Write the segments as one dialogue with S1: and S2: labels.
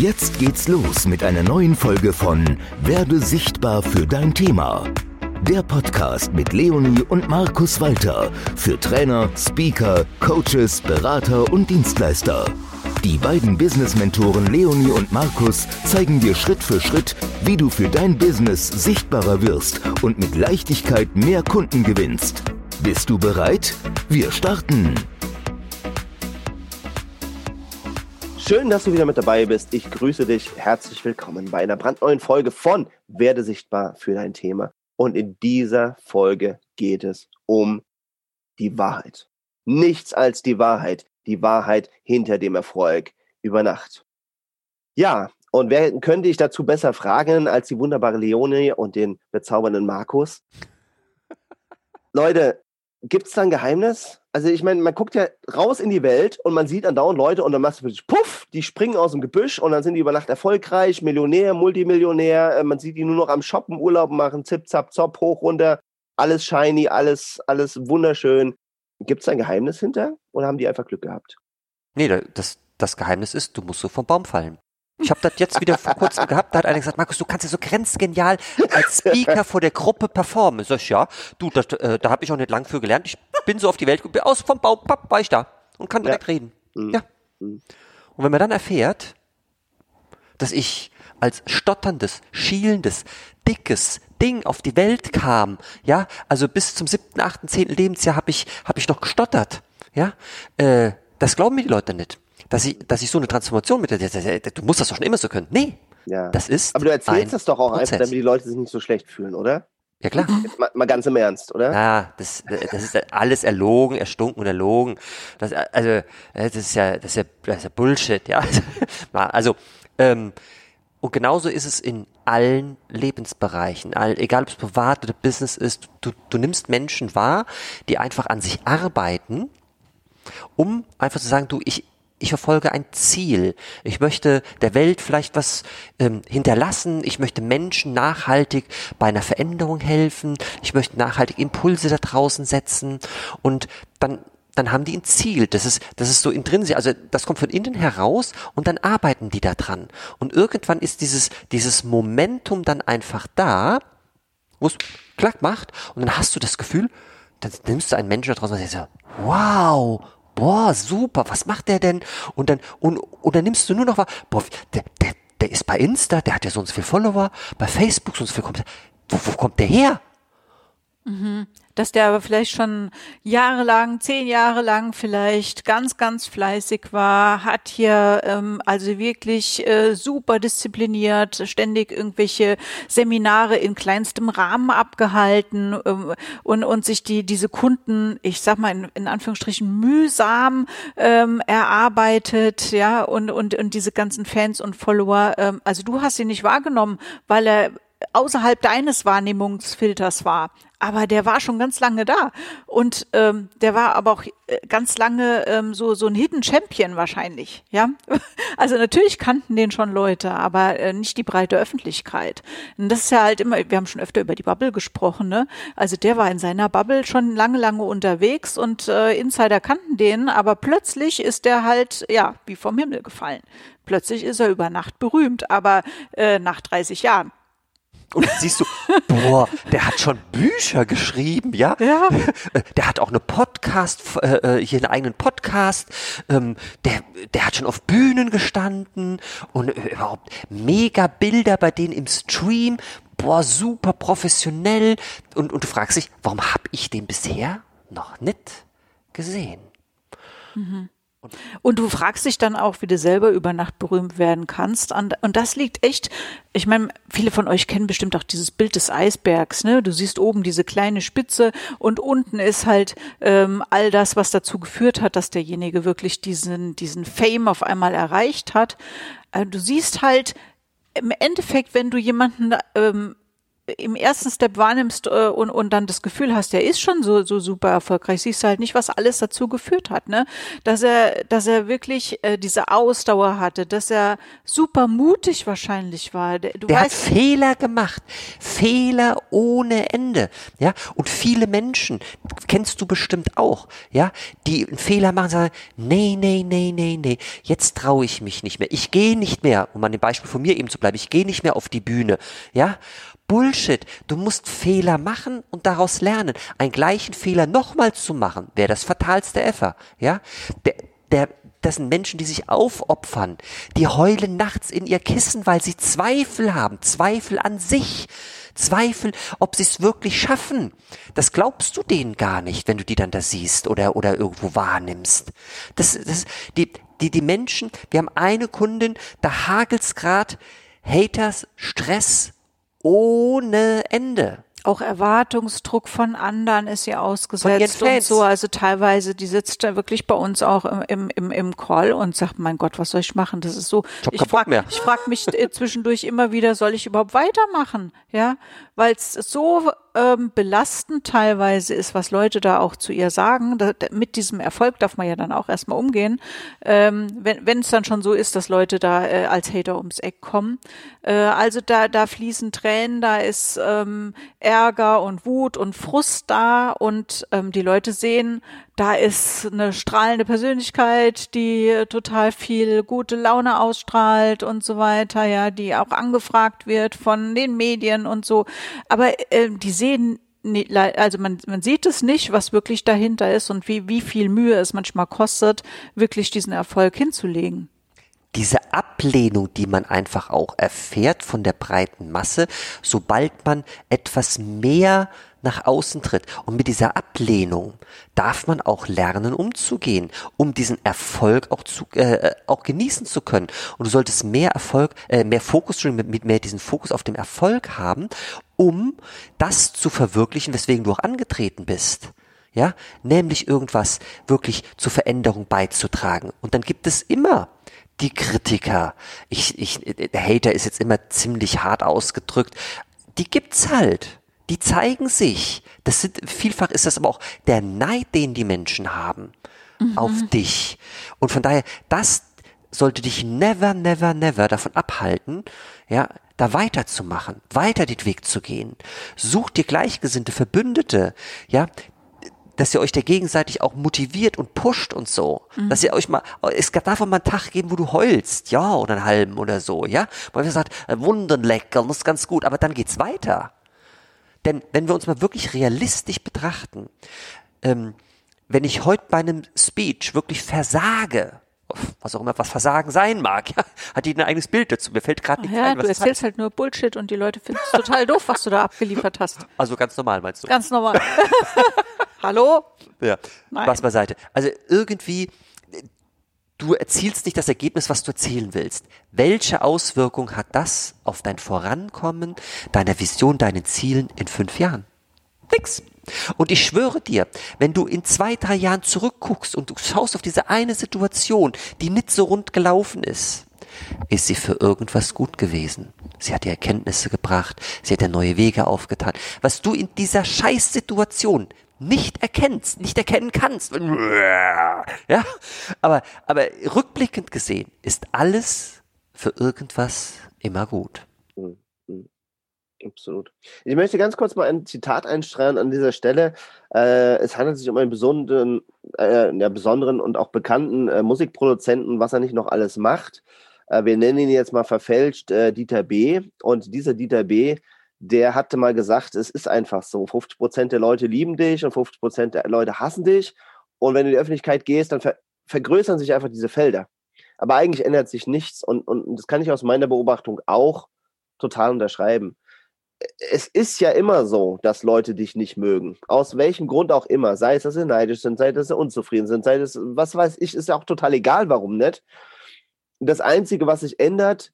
S1: Jetzt geht's los mit einer neuen Folge von Werde sichtbar für dein Thema. Der Podcast mit Leonie und Markus Walter für Trainer, Speaker, Coaches, Berater und Dienstleister. Die beiden Business-Mentoren Leonie und Markus zeigen dir Schritt für Schritt, wie du für dein Business sichtbarer wirst und mit Leichtigkeit mehr Kunden gewinnst. Bist du bereit? Wir starten!
S2: Schön, dass du wieder mit dabei bist. Ich grüße dich. Herzlich willkommen bei einer brandneuen Folge von Werde sichtbar für dein Thema. Und in dieser Folge geht es um die Wahrheit. Nichts als die Wahrheit. Die Wahrheit hinter dem Erfolg über Nacht. Ja, und wer könnte ich dazu besser fragen als die wunderbare Leonie und den bezaubernden Markus? Leute, gibt es da ein Geheimnis? Also ich meine, man guckt ja raus in die Welt und man sieht andauernd Leute und dann machst du puff, die springen aus dem Gebüsch und dann sind die über Nacht erfolgreich, Millionär, Multimillionär, äh, man sieht die nur noch am Shoppen, Urlaub machen, zip, zap, zop, hoch, runter, alles shiny, alles, alles wunderschön. Gibt es ein Geheimnis hinter oder haben die einfach Glück gehabt?
S3: Nee, das, das Geheimnis ist, du musst so vom Baum fallen. Ich habe das jetzt wieder vor kurzem gehabt, da hat einer gesagt, Markus, du kannst ja so grenzgenial als Speaker vor der Gruppe performen. Sag ich, ja, du, das, äh, da habe ich auch nicht lang für gelernt. Ich bin so auf die Welt, bin aus vom Baum, papp, war ich da und kann direkt ja. reden. Mhm. Ja. Mhm. Und wenn man dann erfährt, dass ich als stotterndes, schielendes, dickes Ding auf die Welt kam, ja, also bis zum siebten, achten, zehnten Lebensjahr habe ich, hab ich noch gestottert, ja, äh, das glauben mir die Leute nicht dass ich, dass ich so eine Transformation mit der, du musst das doch schon immer so können. Nee.
S2: Ja. Das ist. Aber du erzählst das doch auch Prozess. einfach, damit die Leute sich nicht so schlecht fühlen, oder?
S3: Ja, klar.
S2: Jetzt mal, mal ganz im Ernst, oder?
S3: Ja, das, das ist alles erlogen, erstunken und erlogen. Das, also, das ist ja, das ist ja, das ist ja Bullshit, ja. Also, ähm, und genauso ist es in allen Lebensbereichen, all, egal ob es privat oder Business ist, du, du nimmst Menschen wahr, die einfach an sich arbeiten, um einfach zu sagen, du, ich, ich verfolge ein Ziel. Ich möchte der Welt vielleicht was ähm, hinterlassen. Ich möchte Menschen nachhaltig bei einer Veränderung helfen. Ich möchte nachhaltig Impulse da draußen setzen. Und dann dann haben die ein Ziel. Das ist, das ist so intrinsisch. Also das kommt von innen heraus und dann arbeiten die da dran. Und irgendwann ist dieses, dieses Momentum dann einfach da, wo es klack macht und dann hast du das Gefühl, dann nimmst du einen Menschen da draußen und sagst, wow, boah, super, was macht der denn? Und dann, und, und dann nimmst du nur noch, boah, der, der, der ist bei Insta, der hat ja so und so viel Follower, bei Facebook so und so viel kommt, wo, wo kommt der her?
S4: Mhm dass der aber vielleicht schon jahrelang, zehn Jahre lang vielleicht ganz, ganz fleißig war, hat hier ähm, also wirklich äh, super diszipliniert, ständig irgendwelche Seminare in kleinstem Rahmen abgehalten ähm, und, und sich die diese Kunden, ich sag mal in, in Anführungsstrichen mühsam ähm, erarbeitet, ja, und, und, und diese ganzen Fans und Follower, ähm, also du hast sie nicht wahrgenommen, weil er außerhalb deines Wahrnehmungsfilters war aber der war schon ganz lange da und ähm, der war aber auch äh, ganz lange ähm, so so ein Hidden Champion wahrscheinlich, ja. Also natürlich kannten den schon Leute, aber äh, nicht die breite Öffentlichkeit. Und das ist ja halt immer, wir haben schon öfter über die Bubble gesprochen, ne? Also der war in seiner Bubble schon lange lange unterwegs und äh, Insider kannten den, aber plötzlich ist der halt ja wie vom Himmel gefallen. Plötzlich ist er über Nacht berühmt, aber äh, nach 30 Jahren.
S3: Und dann siehst du, boah, der hat schon Bücher geschrieben, ja?
S4: Ja.
S3: Der hat auch eine Podcast, äh, hier einen eigenen Podcast. Ähm, der, der hat schon auf Bühnen gestanden und überhaupt mega Bilder bei denen im Stream. Boah, super professionell. Und, und du fragst dich, warum habe ich den bisher noch nicht gesehen?
S4: Mhm. Und du fragst dich dann auch, wie du selber über Nacht berühmt werden kannst. Und, das liegt echt, ich meine, viele von euch kennen bestimmt auch dieses Bild des Eisbergs. Ne? Du siehst oben diese kleine Spitze und unten ist halt ähm, all das, was dazu geführt hat, dass derjenige wirklich diesen, diesen Fame auf einmal erreicht hat. Äh, du siehst halt im Endeffekt, wenn du jemanden ähm, im ersten Step wahrnimmst äh, und, und dann das Gefühl hast, der ist schon so, so super erfolgreich, siehst du halt nicht, was alles dazu geführt hat, ne? Dass er, dass er wirklich äh, diese Ausdauer hatte, dass er super mutig wahrscheinlich war.
S3: Du der weißt, hat Fehler gemacht. Fehler ohne Ende. Ja, und viele Menschen, kennst du bestimmt auch, ja, die einen Fehler machen, sagen, nee, nee, nee, nee, nee, jetzt traue ich mich nicht mehr. Ich gehe nicht mehr, um an dem Beispiel von mir eben zu bleiben, ich gehe nicht mehr auf die Bühne. Ja, Bullshit. Du musst Fehler machen und daraus lernen. Einen gleichen Fehler nochmal zu machen, wäre das fatalste ever. Ja, der, der, das sind Menschen, die sich aufopfern. Die heulen nachts in ihr Kissen, weil sie Zweifel haben. Zweifel an sich. Zweifel, ob sie es wirklich schaffen. Das glaubst du denen gar nicht, wenn du die dann da siehst oder, oder irgendwo wahrnimmst. Das, das, die, die, die Menschen, wir haben eine Kundin, da hagelt's grad Haters, Stress, ohne Ende.
S4: Auch Erwartungsdruck von anderen ist ihr ausgesetzt und so. Also teilweise, die sitzt da wirklich bei uns auch im, im, im Call und sagt, mein Gott, was soll ich machen? Das ist so. Ich, ich frage frag mich äh, zwischendurch immer wieder, soll ich überhaupt weitermachen? Ja, weil es so ähm, belastend teilweise ist, was Leute da auch zu ihr sagen. Da, mit diesem Erfolg darf man ja dann auch erstmal umgehen. Ähm, wenn es dann schon so ist, dass Leute da äh, als Hater ums Eck kommen. Äh, also da, da fließen Tränen, da ist ähm, Ärger und Wut und Frust da und ähm, die Leute sehen, da ist eine strahlende Persönlichkeit, die total viel gute Laune ausstrahlt und so weiter, ja, die auch angefragt wird von den Medien und so. Aber äh, die sehen also man, man sieht es nicht, was wirklich dahinter ist und wie, wie viel Mühe es manchmal kostet, wirklich diesen Erfolg hinzulegen.
S3: Diese Ablehnung, die man einfach auch erfährt von der breiten Masse, sobald man etwas mehr nach außen tritt. Und mit dieser Ablehnung darf man auch lernen, umzugehen, um diesen Erfolg auch zu äh, auch genießen zu können. Und du solltest mehr Erfolg, äh, mehr Fokus, mit, mit mehr diesen Fokus auf dem Erfolg haben, um das zu verwirklichen, weswegen du auch angetreten bist. Ja, nämlich irgendwas wirklich zur Veränderung beizutragen. Und dann gibt es immer die Kritiker. Ich, ich, der Hater ist jetzt immer ziemlich hart ausgedrückt. Die gibt's halt die zeigen sich. Das sind, vielfach ist das aber auch der Neid, den die Menschen haben mhm. auf dich. Und von daher, das sollte dich never, never, never davon abhalten, ja, da weiterzumachen, weiter den Weg zu gehen. Sucht dir gleichgesinnte Verbündete, ja, dass ihr euch da gegenseitig auch motiviert und pusht und so. Mhm. Dass ihr euch mal, es darf auch mal einen Tag geben, wo du heulst, ja, oder einen halben oder so, ja. Weil ihr sagt, wunderlecker, das ist ganz gut, aber dann geht's weiter. Denn wenn wir uns mal wirklich realistisch betrachten, ähm, wenn ich heute bei einem Speech wirklich versage, was auch immer was Versagen sein mag, ja, hat die ein eigenes Bild dazu. Mir fällt gerade nicht
S4: ja,
S3: ein, was
S4: du erzählst halt nur Bullshit und die Leute finden es total doof, was du da abgeliefert hast.
S3: Also ganz normal meinst du?
S4: Ganz normal. Hallo?
S3: Ja, Nein. was beiseite. Also irgendwie du erzielst nicht das Ergebnis, was du erzielen willst. Welche Auswirkung hat das auf dein Vorankommen, deiner Vision, deinen Zielen in fünf Jahren? Nix. Und ich schwöre dir, wenn du in zwei, drei Jahren zurückguckst und du schaust auf diese eine Situation, die nicht so rund gelaufen ist, ist sie für irgendwas gut gewesen. Sie hat dir Erkenntnisse gebracht, sie hat dir neue Wege aufgetan. Was du in dieser Scheißsituation nicht erkennst, nicht erkennen kannst. Ja, aber, aber rückblickend gesehen ist alles für irgendwas immer gut. Mhm.
S2: Mhm. Absolut. Ich möchte ganz kurz mal ein Zitat einstreuen an dieser Stelle. Äh, es handelt sich um einen besonderen, äh, ja, besonderen und auch bekannten äh, Musikproduzenten, was er nicht noch alles macht. Äh, wir nennen ihn jetzt mal verfälscht äh, Dieter B. Und dieser Dieter B der hatte mal gesagt, es ist einfach so. 50 Prozent der Leute lieben dich und 50 Prozent der Leute hassen dich. Und wenn du in die Öffentlichkeit gehst, dann ver vergrößern sich einfach diese Felder. Aber eigentlich ändert sich nichts. Und, und das kann ich aus meiner Beobachtung auch total unterschreiben. Es ist ja immer so, dass Leute dich nicht mögen. Aus welchem Grund auch immer. Sei es, dass sie neidisch sind, sei es, dass sie unzufrieden sind, sei es, was weiß ich, ist ja auch total egal, warum nicht. Das Einzige, was sich ändert,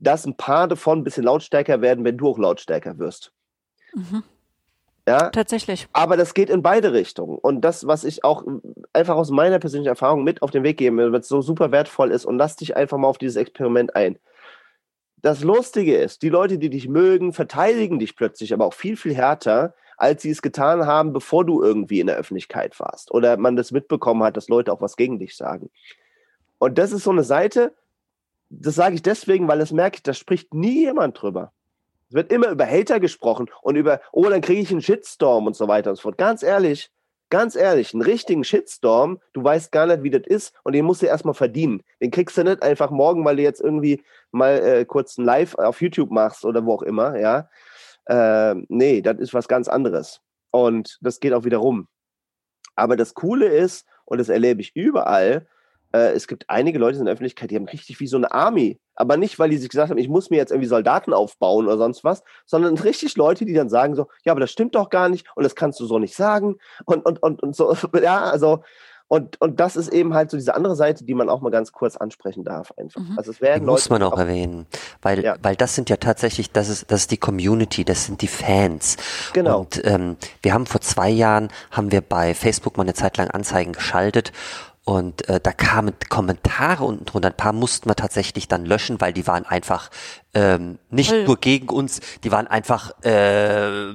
S2: dass ein paar davon ein bisschen lautstärker werden, wenn du auch lautstärker wirst.
S4: Mhm. Ja, tatsächlich.
S2: Aber das geht in beide Richtungen. Und das, was ich auch einfach aus meiner persönlichen Erfahrung mit auf den Weg geben will, weil es so super wertvoll ist, und lass dich einfach mal auf dieses Experiment ein. das Lustige ist, die Leute, die dich mögen, verteidigen dich plötzlich, aber auch viel, viel härter, als sie es getan haben, bevor du irgendwie in der Öffentlichkeit warst. Oder man das mitbekommen hat, dass Leute auch was gegen dich sagen. Und das ist so eine Seite, das sage ich deswegen, weil das merke ich, da spricht nie jemand drüber. Es wird immer über Hater gesprochen und über, oh, dann kriege ich einen Shitstorm und so weiter und so fort. Ganz ehrlich, ganz ehrlich, einen richtigen Shitstorm, du weißt gar nicht, wie das ist und den musst du erstmal verdienen. Den kriegst du nicht einfach morgen, weil du jetzt irgendwie mal äh, kurz ein Live auf YouTube machst oder wo auch immer, ja. Äh, nee, das ist was ganz anderes. Und das geht auch wieder rum. Aber das Coole ist, und das erlebe ich überall, äh, es gibt einige Leute in der Öffentlichkeit, die haben richtig wie so eine Army. Aber nicht, weil die sich gesagt haben, ich muss mir jetzt irgendwie Soldaten aufbauen oder sonst was, sondern richtig Leute, die dann sagen so, ja, aber das stimmt doch gar nicht und das kannst du so nicht sagen. Und, und, und, und so, ja, also, und, und das ist eben halt so diese andere Seite, die man auch mal ganz kurz ansprechen darf einfach.
S3: Mhm. Also es werden die Leute, muss man auch, auch erwähnen, weil, ja. weil das sind ja tatsächlich, das ist, das ist die Community, das sind die Fans. Genau. Und ähm, wir haben vor zwei Jahren, haben wir bei Facebook mal eine Zeit lang Anzeigen geschaltet und äh, da kamen Kommentare unten drunter. Ein paar mussten wir tatsächlich dann löschen, weil die waren einfach ähm, nicht Voll. nur gegen uns, die waren einfach äh,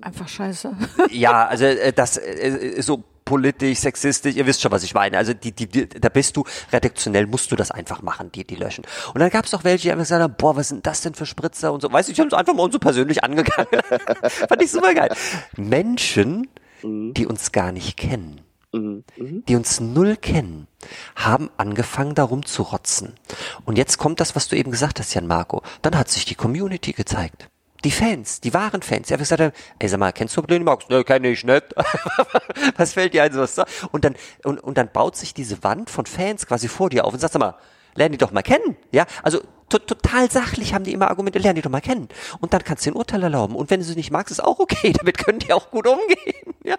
S4: einfach scheiße.
S3: ja, also äh, das äh, so politisch, sexistisch, ihr wisst schon, was ich meine. Also die, die, die, da bist du, redaktionell musst du das einfach machen, die, die löschen. Und dann gab es auch welche, die einfach gesagt haben, boah, was sind das denn für Spritzer und so. Weißt du, ich habe es einfach mal uns so persönlich angegangen. Fand ich super geil. Menschen, mhm. die uns gar nicht kennen Mhm. die uns null kennen, haben angefangen darum zu rotzen. Und jetzt kommt das, was du eben gesagt hast, Jan Marco. Dann hat sich die Community gezeigt. Die Fans, die wahren Fans, die haben gesagt, ey, sag mal, kennst du Blöde Marx? Ne, kenn ich nicht. was fällt dir ein, sowas? Und dann, und, und dann baut sich diese Wand von Fans quasi vor dir auf und sagt, sag mal, lern die doch mal kennen. Ja, also total sachlich haben die immer Argumente, lern die doch mal kennen. Und dann kannst du den Urteil erlauben. Und wenn du sie nicht magst, ist auch okay. Damit können die auch gut umgehen. Ja?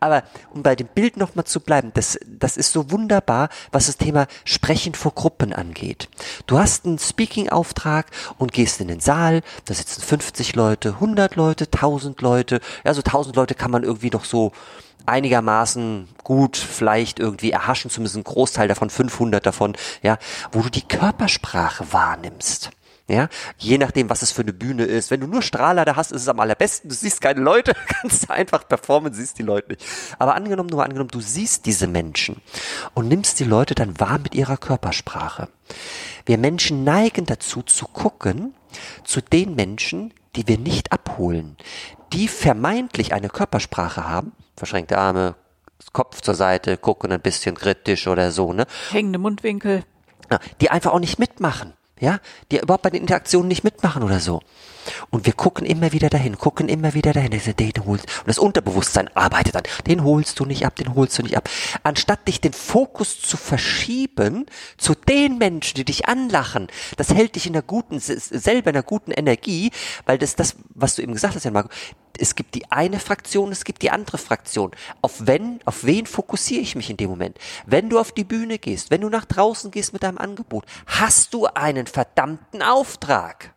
S3: Aber um bei dem Bild nochmal zu bleiben, das, das ist so wunderbar, was das Thema Sprechen vor Gruppen angeht. Du hast einen Speaking-Auftrag und gehst in den Saal, da sitzen 50 Leute, 100 Leute, 1000 Leute. Ja, so 1000 Leute kann man irgendwie noch so einigermaßen gut vielleicht irgendwie erhaschen, zumindest ein Großteil davon, 500 davon, ja, wo du die Körpersprache wahrnimmst. Ja, je nachdem, was es für eine Bühne ist. Wenn du nur Strahler da hast, ist es am allerbesten. Du siehst keine Leute, kannst einfach performen, siehst die Leute nicht. Aber angenommen, nur angenommen, du siehst diese Menschen und nimmst die Leute dann wahr mit ihrer Körpersprache. Wir Menschen neigen dazu zu gucken zu den Menschen, die wir nicht abholen, die vermeintlich eine Körpersprache haben, verschränkte Arme, Kopf zur Seite, gucken ein bisschen kritisch oder so, ne?
S4: Hängende Mundwinkel.
S3: Die einfach auch nicht mitmachen, ja? Die überhaupt bei den Interaktionen nicht mitmachen oder so. Und wir gucken immer wieder dahin, gucken immer wieder dahin. Den holst, und das Unterbewusstsein arbeitet dann. Den holst du nicht ab, den holst du nicht ab. Anstatt dich den Fokus zu verschieben zu den Menschen, die dich anlachen, das hält dich in der guten, selber in der guten Energie, weil das, das, was du eben gesagt hast, Jan Marco, es gibt die eine Fraktion, es gibt die andere Fraktion. Auf wenn, auf wen fokussiere ich mich in dem Moment? Wenn du auf die Bühne gehst, wenn du nach draußen gehst mit deinem Angebot, hast du einen verdammten Auftrag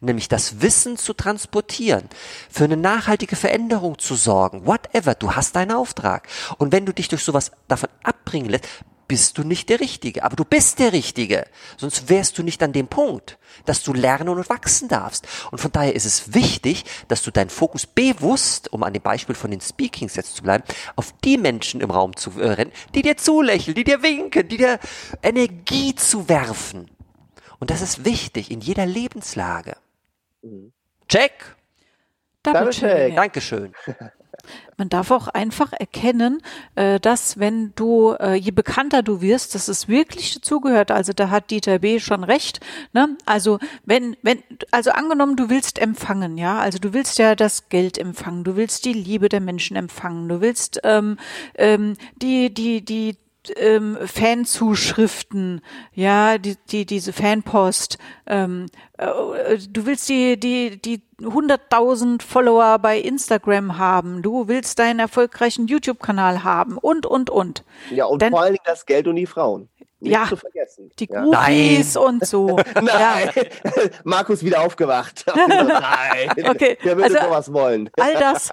S3: nämlich das Wissen zu transportieren, für eine nachhaltige Veränderung zu sorgen, whatever, du hast deinen Auftrag. Und wenn du dich durch sowas davon abbringen lässt, bist du nicht der Richtige. Aber du bist der Richtige. Sonst wärst du nicht an dem Punkt, dass du lernen und wachsen darfst. Und von daher ist es wichtig, dass du deinen Fokus bewusst, um an dem Beispiel von den Speakings jetzt zu bleiben, auf die Menschen im Raum zu äh, rennen, die dir zulächeln, die dir winken, die dir Energie zu werfen. Und das ist wichtig in jeder Lebenslage. Mhm. Check.
S4: Double check.
S3: Dankeschön.
S4: Man darf auch einfach erkennen, äh, dass wenn du, äh, je bekannter du wirst, dass es wirklich dazugehört. Also da hat Dieter B. schon recht. Ne? Also wenn, wenn, also angenommen, du willst empfangen, ja, also du willst ja das Geld empfangen, du willst die Liebe der Menschen empfangen, du willst ähm, ähm, die, die, die ähm, Fanzuschriften, ja, die, die, diese Fanpost ähm, äh, du willst die, die, die 100.000 Follower bei Instagram haben, du willst deinen erfolgreichen YouTube-Kanal haben und, und, und.
S2: Ja, und Dann, vor allen Dingen das Geld und die Frauen.
S4: Nicht ja, zu vergessen. Die ja. Groupies und so.
S2: Nein, ja. Markus wieder aufgewacht. Nein,
S4: okay.
S2: wer würde also, sowas wollen?
S4: all das,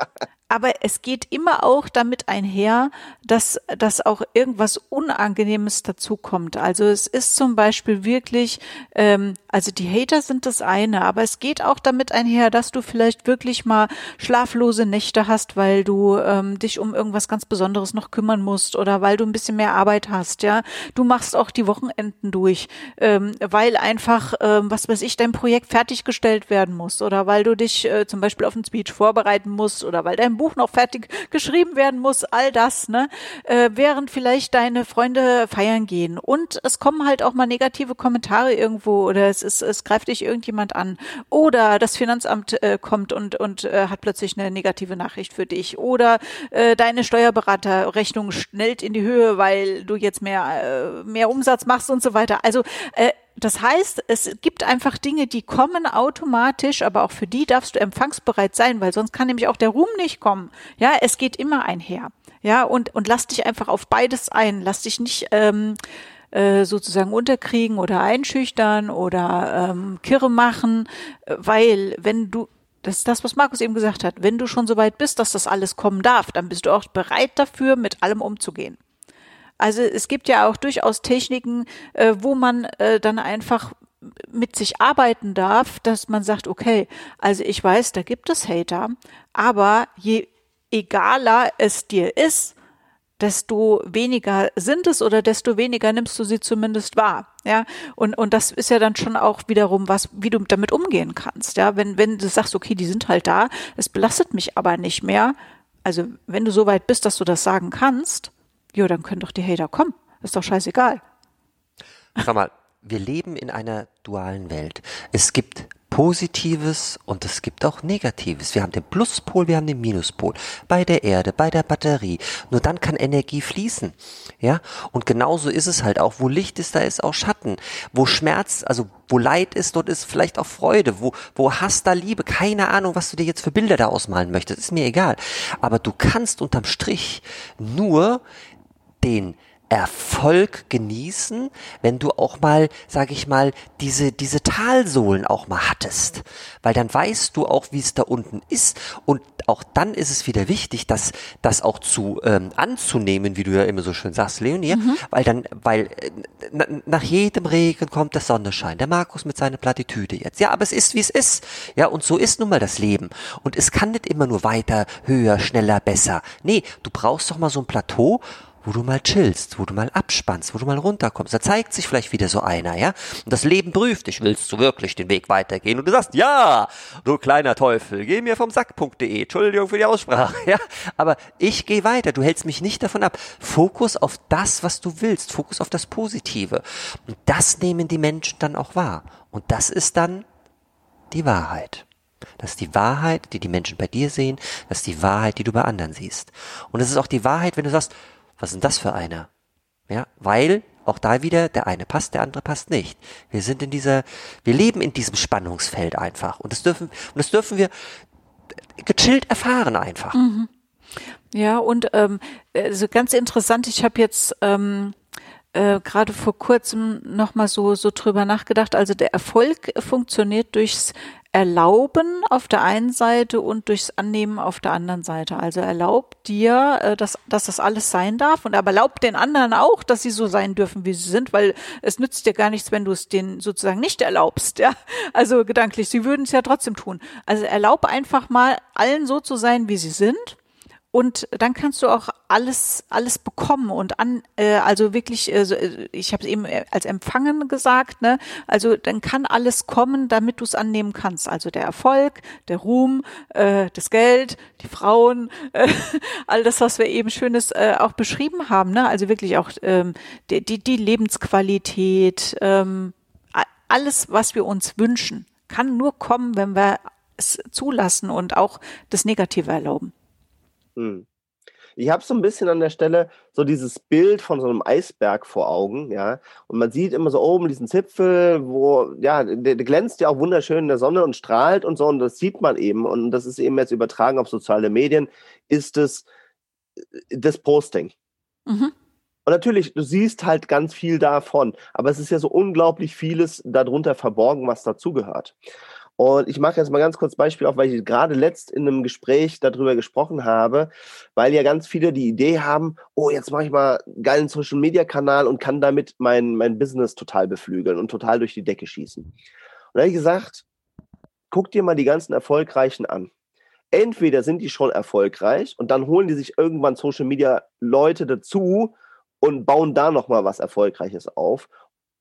S4: aber es geht immer auch damit einher, dass, dass auch irgendwas Unangenehmes dazukommt. Also es ist zum Beispiel wirklich, ähm, also die Hater sind das eine, aber es geht auch damit einher, dass du vielleicht wirklich mal schlaflose Nächte hast, weil du ähm, dich um irgendwas ganz Besonderes noch kümmern musst oder weil du ein bisschen mehr Arbeit hast. Ja, du machst auch die Wochenenden durch, ähm, weil einfach, ähm, was weiß ich, dein Projekt fertiggestellt werden muss oder weil du dich äh, zum Beispiel auf ein Speech vorbereiten musst oder weil dein Buch noch fertig geschrieben werden muss, all das, ne? Äh, während vielleicht deine Freunde feiern gehen. Und es kommen halt auch mal negative Kommentare irgendwo oder es ist, es greift dich irgendjemand an. Oder das Finanzamt äh, kommt und, und äh, hat plötzlich eine negative Nachricht für dich. Oder äh, deine Steuerberaterrechnung schnellt in die Höhe, weil du jetzt mehr, äh, mehr Umsatz machst und so weiter. Also äh, das heißt, es gibt einfach Dinge, die kommen automatisch, aber auch für die darfst du empfangsbereit sein, weil sonst kann nämlich auch der Ruhm nicht kommen. Ja, es geht immer einher. Ja, und, und lass dich einfach auf beides ein. Lass dich nicht ähm, äh, sozusagen unterkriegen oder einschüchtern oder ähm, kirre machen, weil wenn du das ist das, was Markus eben gesagt hat. Wenn du schon so weit bist, dass das alles kommen darf, dann bist du auch bereit dafür, mit allem umzugehen. Also es gibt ja auch durchaus Techniken, äh, wo man äh, dann einfach mit sich arbeiten darf, dass man sagt, okay, also ich weiß, da gibt es Hater, aber je egaler es dir ist, desto weniger sind es oder desto weniger nimmst du sie zumindest wahr. Ja, und, und das ist ja dann schon auch wiederum was, wie du damit umgehen kannst. Ja, wenn, wenn du sagst, okay, die sind halt da, es belastet mich aber nicht mehr. Also, wenn du so weit bist, dass du das sagen kannst, Jo, dann können doch die Hater kommen. Ist doch scheißegal.
S3: Sag mal, wir leben in einer dualen Welt. Es gibt Positives und es gibt auch Negatives. Wir haben den Pluspol, wir haben den Minuspol. Bei der Erde, bei der Batterie. Nur dann kann Energie fließen. Ja? Und genauso ist es halt auch. Wo Licht ist, da ist auch Schatten. Wo Schmerz, also wo Leid ist, dort ist vielleicht auch Freude. Wo, wo Hass, da Liebe. Keine Ahnung, was du dir jetzt für Bilder da ausmalen möchtest. Ist mir egal. Aber du kannst unterm Strich nur den Erfolg genießen, wenn du auch mal, sag ich mal, diese, diese Talsohlen auch mal hattest. Weil dann weißt du auch, wie es da unten ist. Und auch dann ist es wieder wichtig, das, das auch zu ähm, anzunehmen, wie du ja immer so schön sagst, Leonie, mhm. weil dann, weil äh, nach jedem Regen kommt der Sonnenschein. Der Markus mit seiner Plattitüde jetzt. Ja, aber es ist, wie es ist. Ja, und so ist nun mal das Leben. Und es kann nicht immer nur weiter, höher, schneller, besser. Nee, du brauchst doch mal so ein Plateau, wo du mal chillst, wo du mal abspannst, wo du mal runterkommst. Da zeigt sich vielleicht wieder so einer, ja? Und das Leben prüft dich, willst du wirklich den Weg weitergehen? Und du sagst, ja, du kleiner Teufel, geh mir vom Sack.de. Entschuldigung für die Aussprache, ja? Aber ich gehe weiter, du hältst mich nicht davon ab. Fokus auf das, was du willst, Fokus auf das Positive. Und das nehmen die Menschen dann auch wahr. Und das ist dann die Wahrheit. Das ist die Wahrheit, die die Menschen bei dir sehen. Das ist die Wahrheit, die du bei anderen siehst. Und es ist auch die Wahrheit, wenn du sagst, was ist denn das für einer? Ja, weil auch da wieder der eine passt, der andere passt nicht. Wir sind in dieser, wir leben in diesem Spannungsfeld einfach und das dürfen und das dürfen wir gechillt erfahren einfach. Mhm.
S4: Ja und ähm, also ganz interessant. Ich habe jetzt ähm, äh, gerade vor kurzem noch mal so so drüber nachgedacht. Also der Erfolg funktioniert durchs Erlauben auf der einen Seite und durchs Annehmen auf der anderen Seite. Also erlaubt dir, äh, dass, dass das alles sein darf und aber erlaubt den anderen auch, dass sie so sein dürfen, wie sie sind, weil es nützt dir gar nichts, wenn du es denen sozusagen nicht erlaubst, ja. Also gedanklich, sie würden es ja trotzdem tun. Also erlaub einfach mal allen so zu sein, wie sie sind und dann kannst du auch alles alles bekommen und an äh, also wirklich äh, äh ich habe es eben äh, als empfangen gesagt ne? Also dann kann alles kommen damit du es annehmen kannst. Also der Erfolg der Ruhm äh, das Geld die Frauen äh, all das was wir eben schönes äh, auch beschrieben haben ne? Also wirklich auch ähm, die, die die Lebensqualität ähm, alles was wir uns wünschen kann nur kommen wenn wir es zulassen und auch das Negative erlauben
S2: hm. Ich habe so ein bisschen an der Stelle so dieses Bild von so einem Eisberg vor Augen, ja. Und man sieht immer so oben diesen Zipfel, wo, ja, der, der glänzt ja auch wunderschön in der Sonne und strahlt und so. Und das sieht man eben. Und das ist eben jetzt übertragen auf soziale Medien, ist es äh, das Posting. Mhm. Und natürlich, du siehst halt ganz viel davon, aber es ist ja so unglaublich vieles darunter verborgen, was dazugehört. Und ich mache jetzt mal ganz kurz Beispiel auf, weil ich gerade letzt in einem Gespräch darüber gesprochen habe, weil ja ganz viele die Idee haben, oh, jetzt mache ich mal einen geilen Social Media Kanal und kann damit mein, mein Business total beflügeln und total durch die Decke schießen. Und da habe ich gesagt, guck dir mal die ganzen Erfolgreichen an. Entweder sind die schon erfolgreich und dann holen die sich irgendwann Social Media Leute dazu und bauen da nochmal was Erfolgreiches auf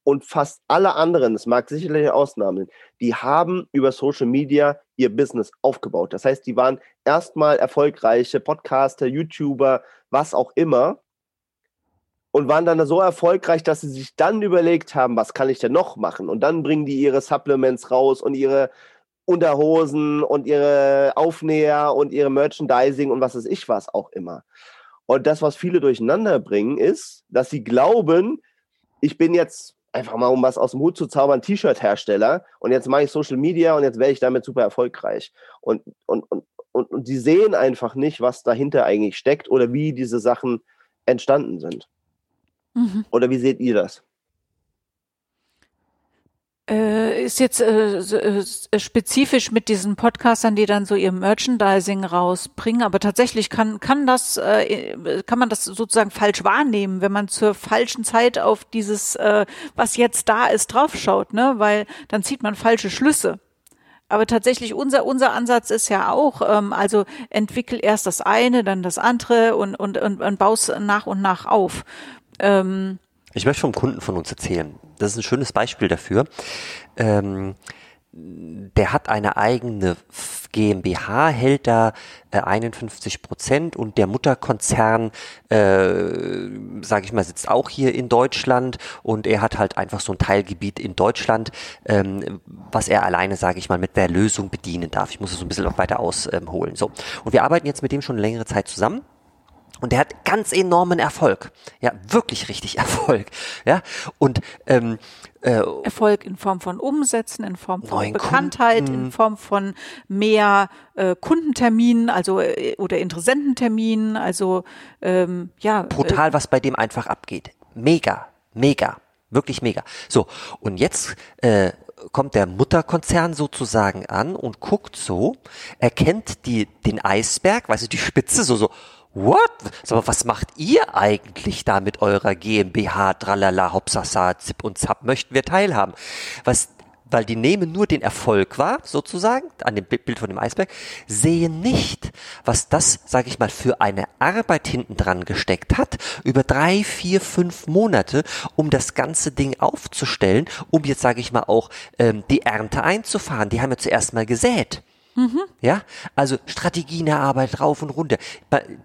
S2: und fast alle anderen, es mag sicherlich Ausnahmen, die haben über Social Media ihr Business aufgebaut. Das heißt, die waren erstmal erfolgreiche Podcaster, YouTuber, was auch immer und waren dann so erfolgreich, dass sie sich dann überlegt haben, was kann ich denn noch machen? Und dann bringen die ihre Supplements raus und ihre Unterhosen und ihre Aufnäher und ihre Merchandising und was weiß ich was auch immer. Und das, was viele durcheinander bringen, ist, dass sie glauben, ich bin jetzt einfach mal, um was aus dem Hut zu zaubern, T-Shirt-Hersteller und jetzt mache ich Social Media und jetzt werde ich damit super erfolgreich. Und, und, und, und, und die sehen einfach nicht, was dahinter eigentlich steckt oder wie diese Sachen entstanden sind. Mhm. Oder wie seht ihr das?
S4: Äh, ist jetzt äh, äh, spezifisch mit diesen Podcastern, die dann so ihr Merchandising rausbringen, aber tatsächlich kann kann das äh, kann man das sozusagen falsch wahrnehmen, wenn man zur falschen Zeit auf dieses äh, was jetzt da ist draufschaut, ne, weil dann zieht man falsche Schlüsse. Aber tatsächlich unser unser Ansatz ist ja auch, ähm, also entwickel erst das eine, dann das andere und und und, und baust nach und nach auf. Ähm,
S3: ich möchte vom Kunden von uns erzählen. Das ist ein schönes Beispiel dafür. Ähm, der hat eine eigene GmbH, hält da äh, 51 Prozent und der Mutterkonzern, äh, sage ich mal, sitzt auch hier in Deutschland und er hat halt einfach so ein Teilgebiet in Deutschland, ähm, was er alleine, sage ich mal, mit der Lösung bedienen darf. Ich muss es so ein bisschen noch weiter ausholen. so und wir arbeiten jetzt mit dem schon längere Zeit zusammen und der hat ganz enormen Erfolg. Ja, wirklich richtig Erfolg. Ja, und ähm,
S4: äh, Erfolg in Form von Umsätzen, in Form von Bekanntheit, Kunden. in Form von mehr äh, Kundenterminen, also äh, oder Interessententerminen, also ähm, ja.
S3: Brutal, äh, was bei dem einfach abgeht. Mega, mega, wirklich mega. So, und jetzt äh, kommt der Mutterkonzern sozusagen an und guckt so, erkennt die den Eisberg, weißt du, die Spitze, so so What? Sag was macht ihr eigentlich da mit eurer GmbH, tralala, hopsasa, zip und zap, möchten wir teilhaben? Was, weil die nehmen nur den Erfolg wahr, sozusagen, an dem Bild von dem Eisberg, sehen nicht, was das, sage ich mal, für eine Arbeit hinten dran gesteckt hat, über drei, vier, fünf Monate, um das ganze Ding aufzustellen, um jetzt, sage ich mal, auch ähm, die Ernte einzufahren. Die haben ja zuerst mal gesät. Mhm. Ja, also Strategien erarbeitet rauf und runter.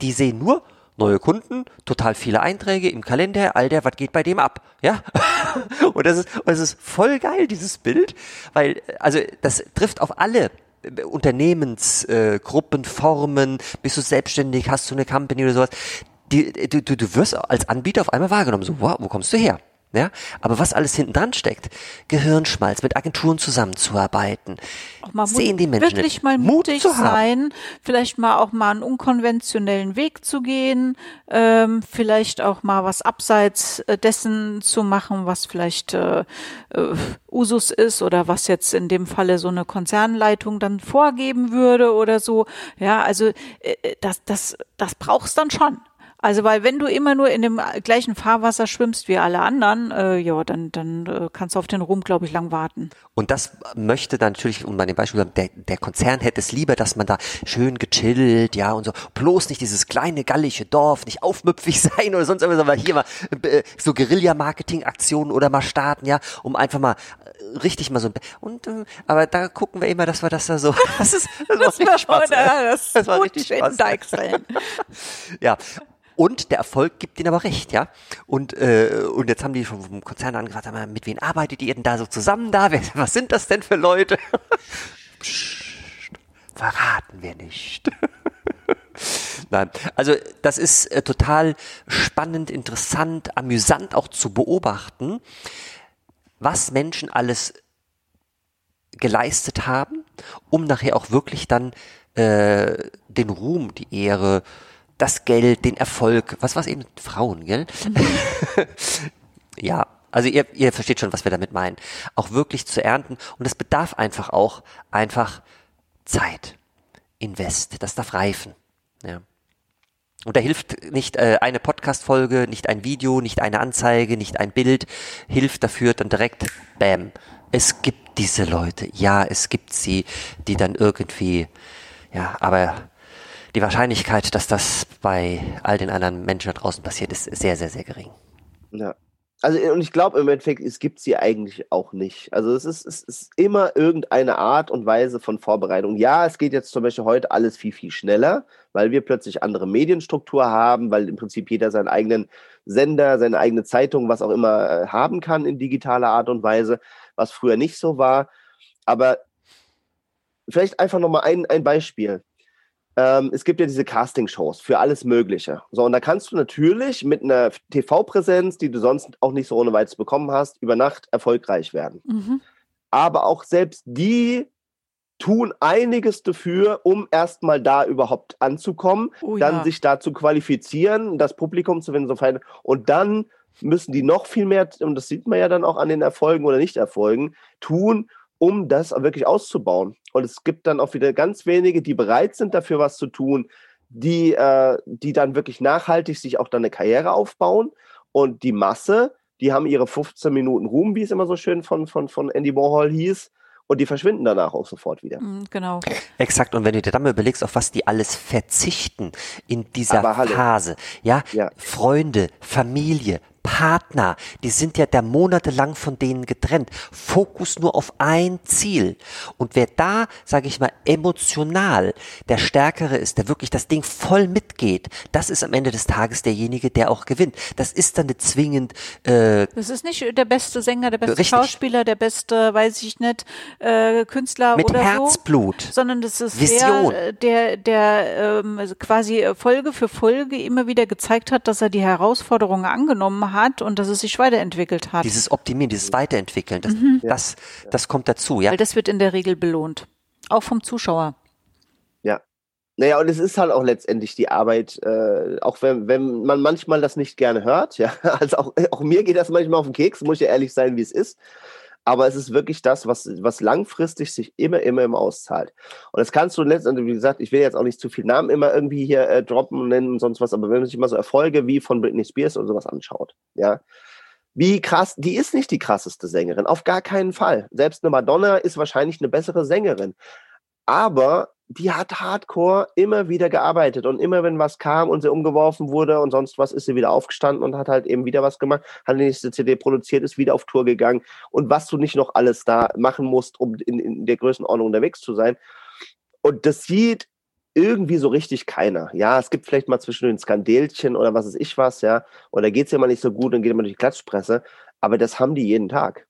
S3: Die sehen nur neue Kunden, total viele Einträge im Kalender, all der, was geht bei dem ab, ja? und das ist, das ist voll geil, dieses Bild, weil, also, das trifft auf alle Unternehmensgruppen, äh, Formen, bist du selbstständig, hast du eine Company oder sowas. Die, du, du, du wirst als Anbieter auf einmal wahrgenommen, so, wow, wo kommst du her? Ja, aber was alles hinten dran steckt, Gehirnschmalz, mit Agenturen zusammenzuarbeiten,
S4: auch mal sehen die Menschen wirklich mal mutig Mut sein, vielleicht mal auch mal einen unkonventionellen Weg zu gehen, ähm, vielleicht auch mal was abseits äh, dessen zu machen, was vielleicht äh, äh, Usus ist oder was jetzt in dem Falle so eine Konzernleitung dann vorgeben würde oder so. Ja, also äh, äh das, das, das brauchst dann schon. Also weil wenn du immer nur in dem gleichen Fahrwasser schwimmst wie alle anderen, äh, ja, dann, dann äh, kannst du auf den Ruhm, glaube ich, lang warten.
S3: Und das möchte dann natürlich, um bei dem Beispiel der, der Konzern hätte es lieber, dass man da schön gechillt, ja, und so, bloß nicht dieses kleine gallische Dorf, nicht aufmüpfig sein oder sonst irgendwas, aber hier mal äh, so Guerilla-Marketing-Aktionen oder mal starten, ja, um einfach mal äh, richtig mal so und äh, aber da gucken wir immer, dass wir das da so das ist das, das war richtig Spaß, das, das war richtig Spaß. ja und der Erfolg gibt ihnen aber recht, ja. Und, äh, und jetzt haben die schon vom Konzern angefragt, mit wem arbeitet ihr denn da so zusammen da? Was sind das denn für Leute? Psst, verraten wir nicht. Nein, also das ist äh, total spannend, interessant, amüsant auch zu beobachten, was Menschen alles geleistet haben, um nachher auch wirklich dann äh, den Ruhm, die Ehre, das Geld, den Erfolg, was was eben Frauen, gell? Mhm. ja, also ihr, ihr versteht schon, was wir damit meinen. Auch wirklich zu ernten und es bedarf einfach auch einfach Zeit. Invest, das darf reifen. Ja. Und da hilft nicht äh, eine Podcast-Folge, nicht ein Video, nicht eine Anzeige, nicht ein Bild, hilft dafür dann direkt, bam. Es gibt diese Leute, ja, es gibt sie, die dann irgendwie, ja, aber die Wahrscheinlichkeit, dass das bei all den anderen Menschen da draußen passiert, ist sehr, sehr, sehr gering.
S2: Ja. Also, und ich glaube im Endeffekt, es gibt sie eigentlich auch nicht. Also, es ist, es ist immer irgendeine Art und Weise von Vorbereitung. Ja, es geht jetzt zum Beispiel heute alles viel, viel schneller, weil wir plötzlich andere Medienstruktur haben, weil im Prinzip jeder seinen eigenen Sender, seine eigene Zeitung, was auch immer äh, haben kann in digitaler Art und Weise, was früher nicht so war. Aber vielleicht einfach nochmal ein, ein Beispiel ähm, es gibt ja diese Casting-Shows für alles Mögliche. So, und da kannst du natürlich mit einer TV-Präsenz, die du sonst auch nicht so ohne weiteres bekommen hast, über Nacht erfolgreich werden. Mhm. Aber auch selbst die tun einiges dafür, um erstmal da überhaupt anzukommen, oh, dann ja. sich da zu qualifizieren, das Publikum zu finden, so fein. Und dann müssen die noch viel mehr, und das sieht man ja dann auch an den Erfolgen oder Nicht-Erfolgen, tun, um das wirklich auszubauen. Und es gibt dann auch wieder ganz wenige, die bereit sind, dafür was zu tun, die, äh, die dann wirklich nachhaltig sich auch dann eine Karriere aufbauen. Und die Masse, die haben ihre 15 Minuten Ruhm, wie es immer so schön von, von, von Andy Warhol hieß. Und die verschwinden danach auch sofort wieder.
S4: Mhm, genau.
S3: Exakt. Und wenn du dir dann mal überlegst, auf was die alles verzichten in dieser Phase, ja? ja, Freunde, Familie, Partner, die sind ja da monatelang von denen getrennt. Fokus nur auf ein Ziel. Und wer da, sage ich mal, emotional der Stärkere ist, der wirklich das Ding voll mitgeht, das ist am Ende des Tages derjenige, der auch gewinnt. Das ist dann nicht zwingend.
S4: Äh, das ist nicht der beste Sänger, der beste richtig. Schauspieler, der beste, weiß ich nicht, äh, Künstler
S3: Mit
S4: oder
S3: Herzblut,
S4: so, sondern das ist Vision. der, der, der ähm, quasi Folge für Folge immer wieder gezeigt hat, dass er die Herausforderungen angenommen hat hat und dass es sich weiterentwickelt hat.
S3: Dieses Optimieren, dieses Weiterentwickeln, das, mhm. das, das kommt dazu, ja.
S4: Weil das wird in der Regel belohnt. Auch vom Zuschauer.
S2: Ja. Naja, und es ist halt auch letztendlich die Arbeit, äh, auch wenn, wenn man manchmal das nicht gerne hört, ja, also auch, auch mir geht das manchmal auf den Keks, muss ich ja ehrlich sein, wie es ist aber es ist wirklich das, was, was langfristig sich immer, immer, immer auszahlt. Und das kannst du letztendlich, wie gesagt, ich will jetzt auch nicht zu viel Namen immer irgendwie hier äh, droppen und nennen und sonst was, aber wenn man sich mal so Erfolge wie von Britney Spears oder sowas anschaut, ja, wie krass, die ist nicht die krasseste Sängerin, auf gar keinen Fall. Selbst eine Madonna ist wahrscheinlich eine bessere Sängerin. Aber die hat hardcore immer wieder gearbeitet und immer wenn was kam und sie umgeworfen wurde und sonst was, ist sie wieder aufgestanden und hat halt eben wieder was gemacht, hat die nächste CD produziert, ist wieder auf Tour gegangen und was du nicht noch alles da machen musst, um in, in der Größenordnung unterwegs zu sein. Und das sieht irgendwie so richtig keiner. Ja, es gibt vielleicht mal zwischen den Skandelchen oder was weiß ich was, ja, oder geht es ja mal nicht so gut und geht immer durch die Klatschpresse, aber das haben die jeden Tag.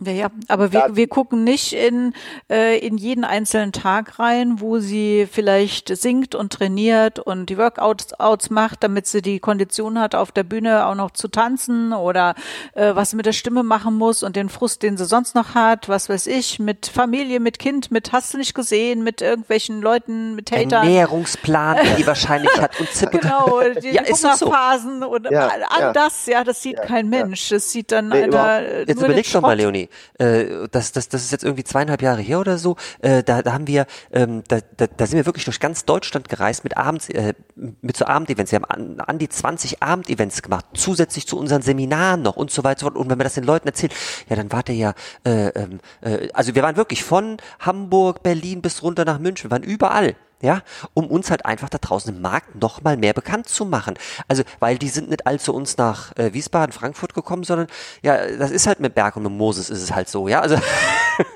S4: Ja, ja, aber wir, wir gucken nicht in, äh, in jeden einzelnen Tag rein, wo sie vielleicht singt und trainiert und die Workouts Outs macht, damit sie die Kondition hat, auf der Bühne auch noch zu tanzen oder äh, was sie mit der Stimme machen muss und den Frust, den sie sonst noch hat, was weiß ich, mit Familie, mit Kind, mit hast du nicht gesehen, mit irgendwelchen Leuten, mit Hatern.
S3: Ernährungsplan, die wahrscheinlich hat und zippelt.
S4: Genau, die ja, Hungerphasen so. und ja, all ja. das, ja, das sieht ja, kein Mensch. Das sieht dann nee, einer,
S3: Jetzt überleg doch mal, Leonie äh, das, das, das ist jetzt irgendwie zweieinhalb Jahre her oder so, äh, da, da haben wir, ähm, da, da, da sind wir wirklich durch ganz Deutschland gereist mit Abends, äh, mit so Abendevents. Wir haben an, an die 20 Abendevents gemacht, zusätzlich zu unseren Seminaren noch und so weiter. Und wenn wir das den Leuten erzählen, ja, dann war der ja, äh, ähm, äh, also wir waren wirklich von Hamburg, Berlin bis runter nach München, wir waren überall ja, um uns halt einfach da draußen im Markt noch mal mehr bekannt zu machen. Also, weil die sind nicht all zu uns nach äh, Wiesbaden, Frankfurt gekommen, sondern ja, das ist halt mit Berg und mit Moses ist es halt so, ja, also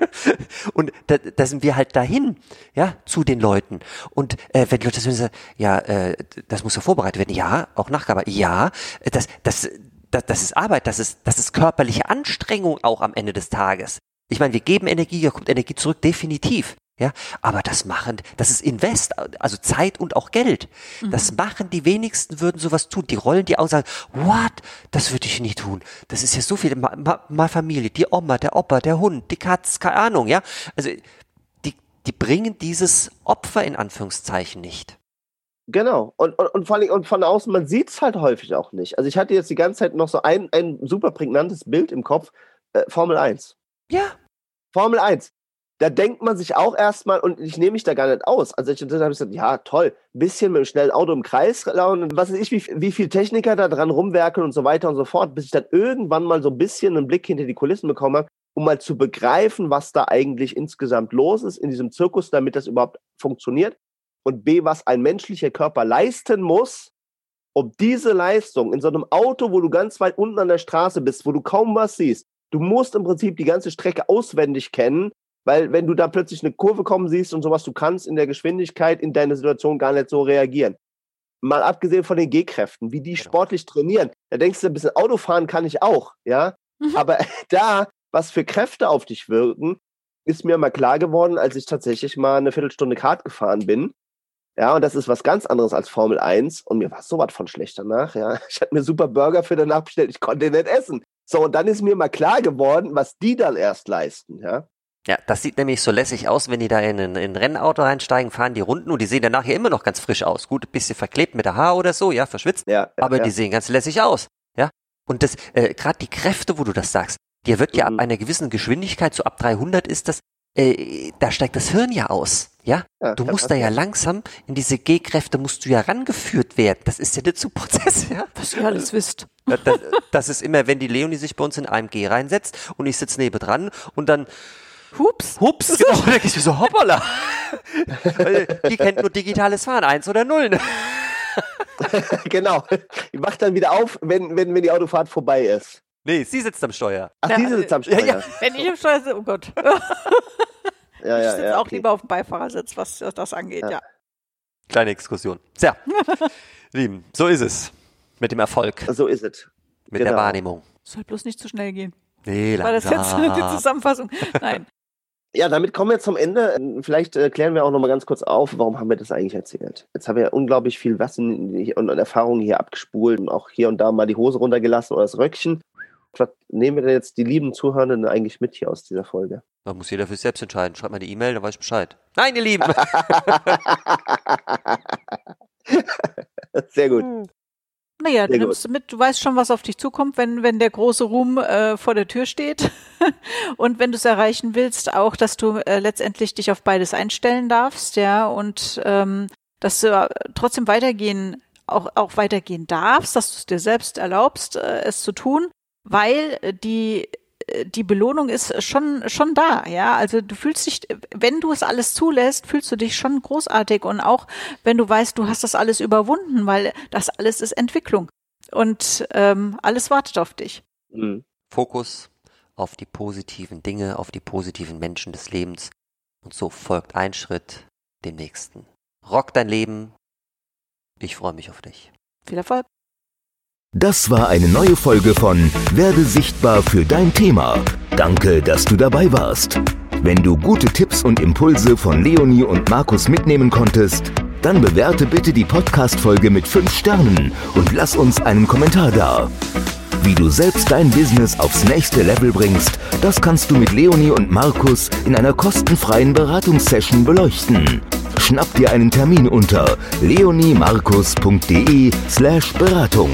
S3: und da, da sind wir halt dahin, ja, zu den Leuten. Und äh, wenn die Leute sagen, ja, äh, das muss ja vorbereitet werden, ja, auch Nachgabe, ja, das, das, das, das ist Arbeit, das ist, das ist körperliche Anstrengung auch am Ende des Tages. Ich meine, wir geben Energie, da kommt Energie zurück, definitiv. Ja, aber das machen, das ist Invest, also Zeit und auch Geld. Das machen die wenigsten, würden sowas tun. Die rollen die Augen und sagen, what? Das würde ich nie tun. Das ist ja so viel, mal, mal, mal Familie, die Oma, der Opa, der Hund, die Katz, keine Ahnung, ja. Also, die, die bringen dieses Opfer in Anführungszeichen nicht.
S2: Genau. Und, und, und vor allem, und von außen, man sieht es halt häufig auch nicht. Also ich hatte jetzt die ganze Zeit noch so ein, ein super prägnantes Bild im Kopf. Äh, Formel 1.
S3: Ja.
S2: Formel 1. Da denkt man sich auch erstmal, und ich nehme mich da gar nicht aus. Also ich habe gesagt, ja, toll, bisschen mit einem schnellen Auto im Kreis laufen und was weiß ich, wie, wie viel Techniker da dran rumwerkeln und so weiter und so fort, bis ich dann irgendwann mal so ein bisschen einen Blick hinter die Kulissen bekommen habe, um mal zu begreifen, was da eigentlich insgesamt los ist in diesem Zirkus, damit das überhaupt funktioniert. Und B, was ein menschlicher Körper leisten muss, um diese Leistung in so einem Auto, wo du ganz weit unten an der Straße bist, wo du kaum was siehst, du musst im Prinzip die ganze Strecke auswendig kennen, weil wenn du da plötzlich eine Kurve kommen siehst und sowas, du kannst in der Geschwindigkeit in deiner Situation gar nicht so reagieren. Mal abgesehen von den G-Kräften, wie die
S3: Genau.
S2: sportlich trainieren, da denkst du, ein bisschen Autofahren kann ich auch, ja.
S4: Mhm.
S2: Aber da, was für Kräfte auf dich wirken, ist mir mal klar geworden, als ich tatsächlich mal eine Viertelstunde Kart gefahren bin. Ja, und das ist was ganz anderes als Formel 1. Und mir war so was von schlecht danach, ja. Ich hatte mir super Burger für danach bestellt, ich konnte den nicht essen. So, und dann ist mir mal klar geworden, was die dann erst leisten, ja.
S3: Ja, das sieht nämlich so lässig aus, wenn die da in ein, in ein Rennauto reinsteigen, fahren die Runden und die sehen danach ja immer noch ganz frisch aus. Gut, ein bisschen verklebt mit der Haar oder so, ja, verschwitzt.
S2: Ja,
S3: aber
S2: ja.
S3: die sehen ganz lässig aus, ja. Und das, äh, gerade die Kräfte, wo du das sagst, dir wird ja
S2: Mhm.
S3: ab einer gewissen Geschwindigkeit, so ab 300 ist das, äh, da steigt das Hirn ja aus, ja.
S2: Ja,
S3: Du
S2: ja,
S3: musst da ja
S2: ja.
S3: langsam in diese G-Kräfte musst du ja rangeführt werden. Das ist ja der Zugprozess, ja.
S4: Was ihr alles wisst.
S3: Ja, Das, das ist immer, wenn die Leonie sich bei uns in AMG reinsetzt und ich sitze nebendran und dann
S4: Hups.
S3: Hups, genau, da gehst du so, hoppala. Die kennt nur digitales Fahren, eins oder null. Ne?
S2: genau. Ich mach dann wieder auf, wenn, wenn, wenn die Autofahrt vorbei ist.
S3: Nee, sie sitzt am Steuer.
S2: Ach,
S4: Ja,
S2: diese sitzt am
S3: ja,
S2: Steuer.
S3: ja.
S4: Wenn ich im Steuer sitze, oh Gott.
S2: ja,
S4: ich
S2: ja,
S4: sitze
S2: ja,
S4: auch
S2: okay.
S4: lieber auf dem Beifahrersitz, was das angeht, ja.
S3: Kleine Exkursion. Tja, Lieben, so ist es. Mit dem Erfolg,
S2: So ist es.
S3: mit der
S2: genau.
S3: Wahrnehmung.
S4: Soll bloß nicht zu schnell gehen.
S3: Nee,
S4: War das jetzt die
S3: langsam.
S4: Zusammenfassung? Nein.
S2: Ja, damit kommen wir zum Ende. Vielleicht äh, klären wir auch noch mal ganz kurz auf, warum haben wir das eigentlich erzählt? Jetzt haben wir ja unglaublich viel Wissen und, Erfahrungen hier abgespult und auch hier und da mal die Hose runtergelassen oder das Röckchen. Was nehmen wir denn jetzt die lieben Zuhörenden eigentlich mit hier aus dieser Folge?
S3: Da muss jeder für sich selbst entscheiden. Schreibt mal die E-Mail, dann weiß ich Bescheid. Nein, ihr Lieben.
S2: Sehr gut.
S4: Naja, du nimmst mit, du weißt schon, was auf dich zukommt, wenn, wenn der große Ruhm äh, vor der Tür steht. und wenn du es erreichen willst, auch, dass du äh, letztendlich dich auf beides einstellen darfst, ja, und ähm, dass du äh, trotzdem weitergehen, auch, auch weitergehen darfst, dass du es dir selbst erlaubst, äh, es zu tun, weil äh, die die Belohnung ist schon schon da, ja. Also du fühlst dich, wenn du es alles zulässt, fühlst du dich schon großartig und auch wenn du weißt, du hast das alles überwunden, weil das alles ist Entwicklung und ähm, alles wartet auf dich.
S2: Mhm.
S3: Fokus auf die positiven Dinge, auf die positiven Menschen des Lebens. Und so folgt ein Schritt dem nächsten. Rock dein Leben. Ich freue mich auf dich.
S4: Viel Erfolg.
S1: Das war eine neue Folge von Werde sichtbar für dein Thema. Danke, dass du dabei warst. Wenn du gute Tipps und Impulse von Leonie und Markus mitnehmen konntest, dann bewerte bitte die Podcast-Folge mit 5 Sternen und lass uns einen Kommentar da. Wie du selbst dein Business aufs nächste Level bringst, das kannst du mit Leonie und Markus in einer kostenfreien Beratungssession beleuchten. Schnapp dir einen Termin unter leoniemarkus.de slash Beratung.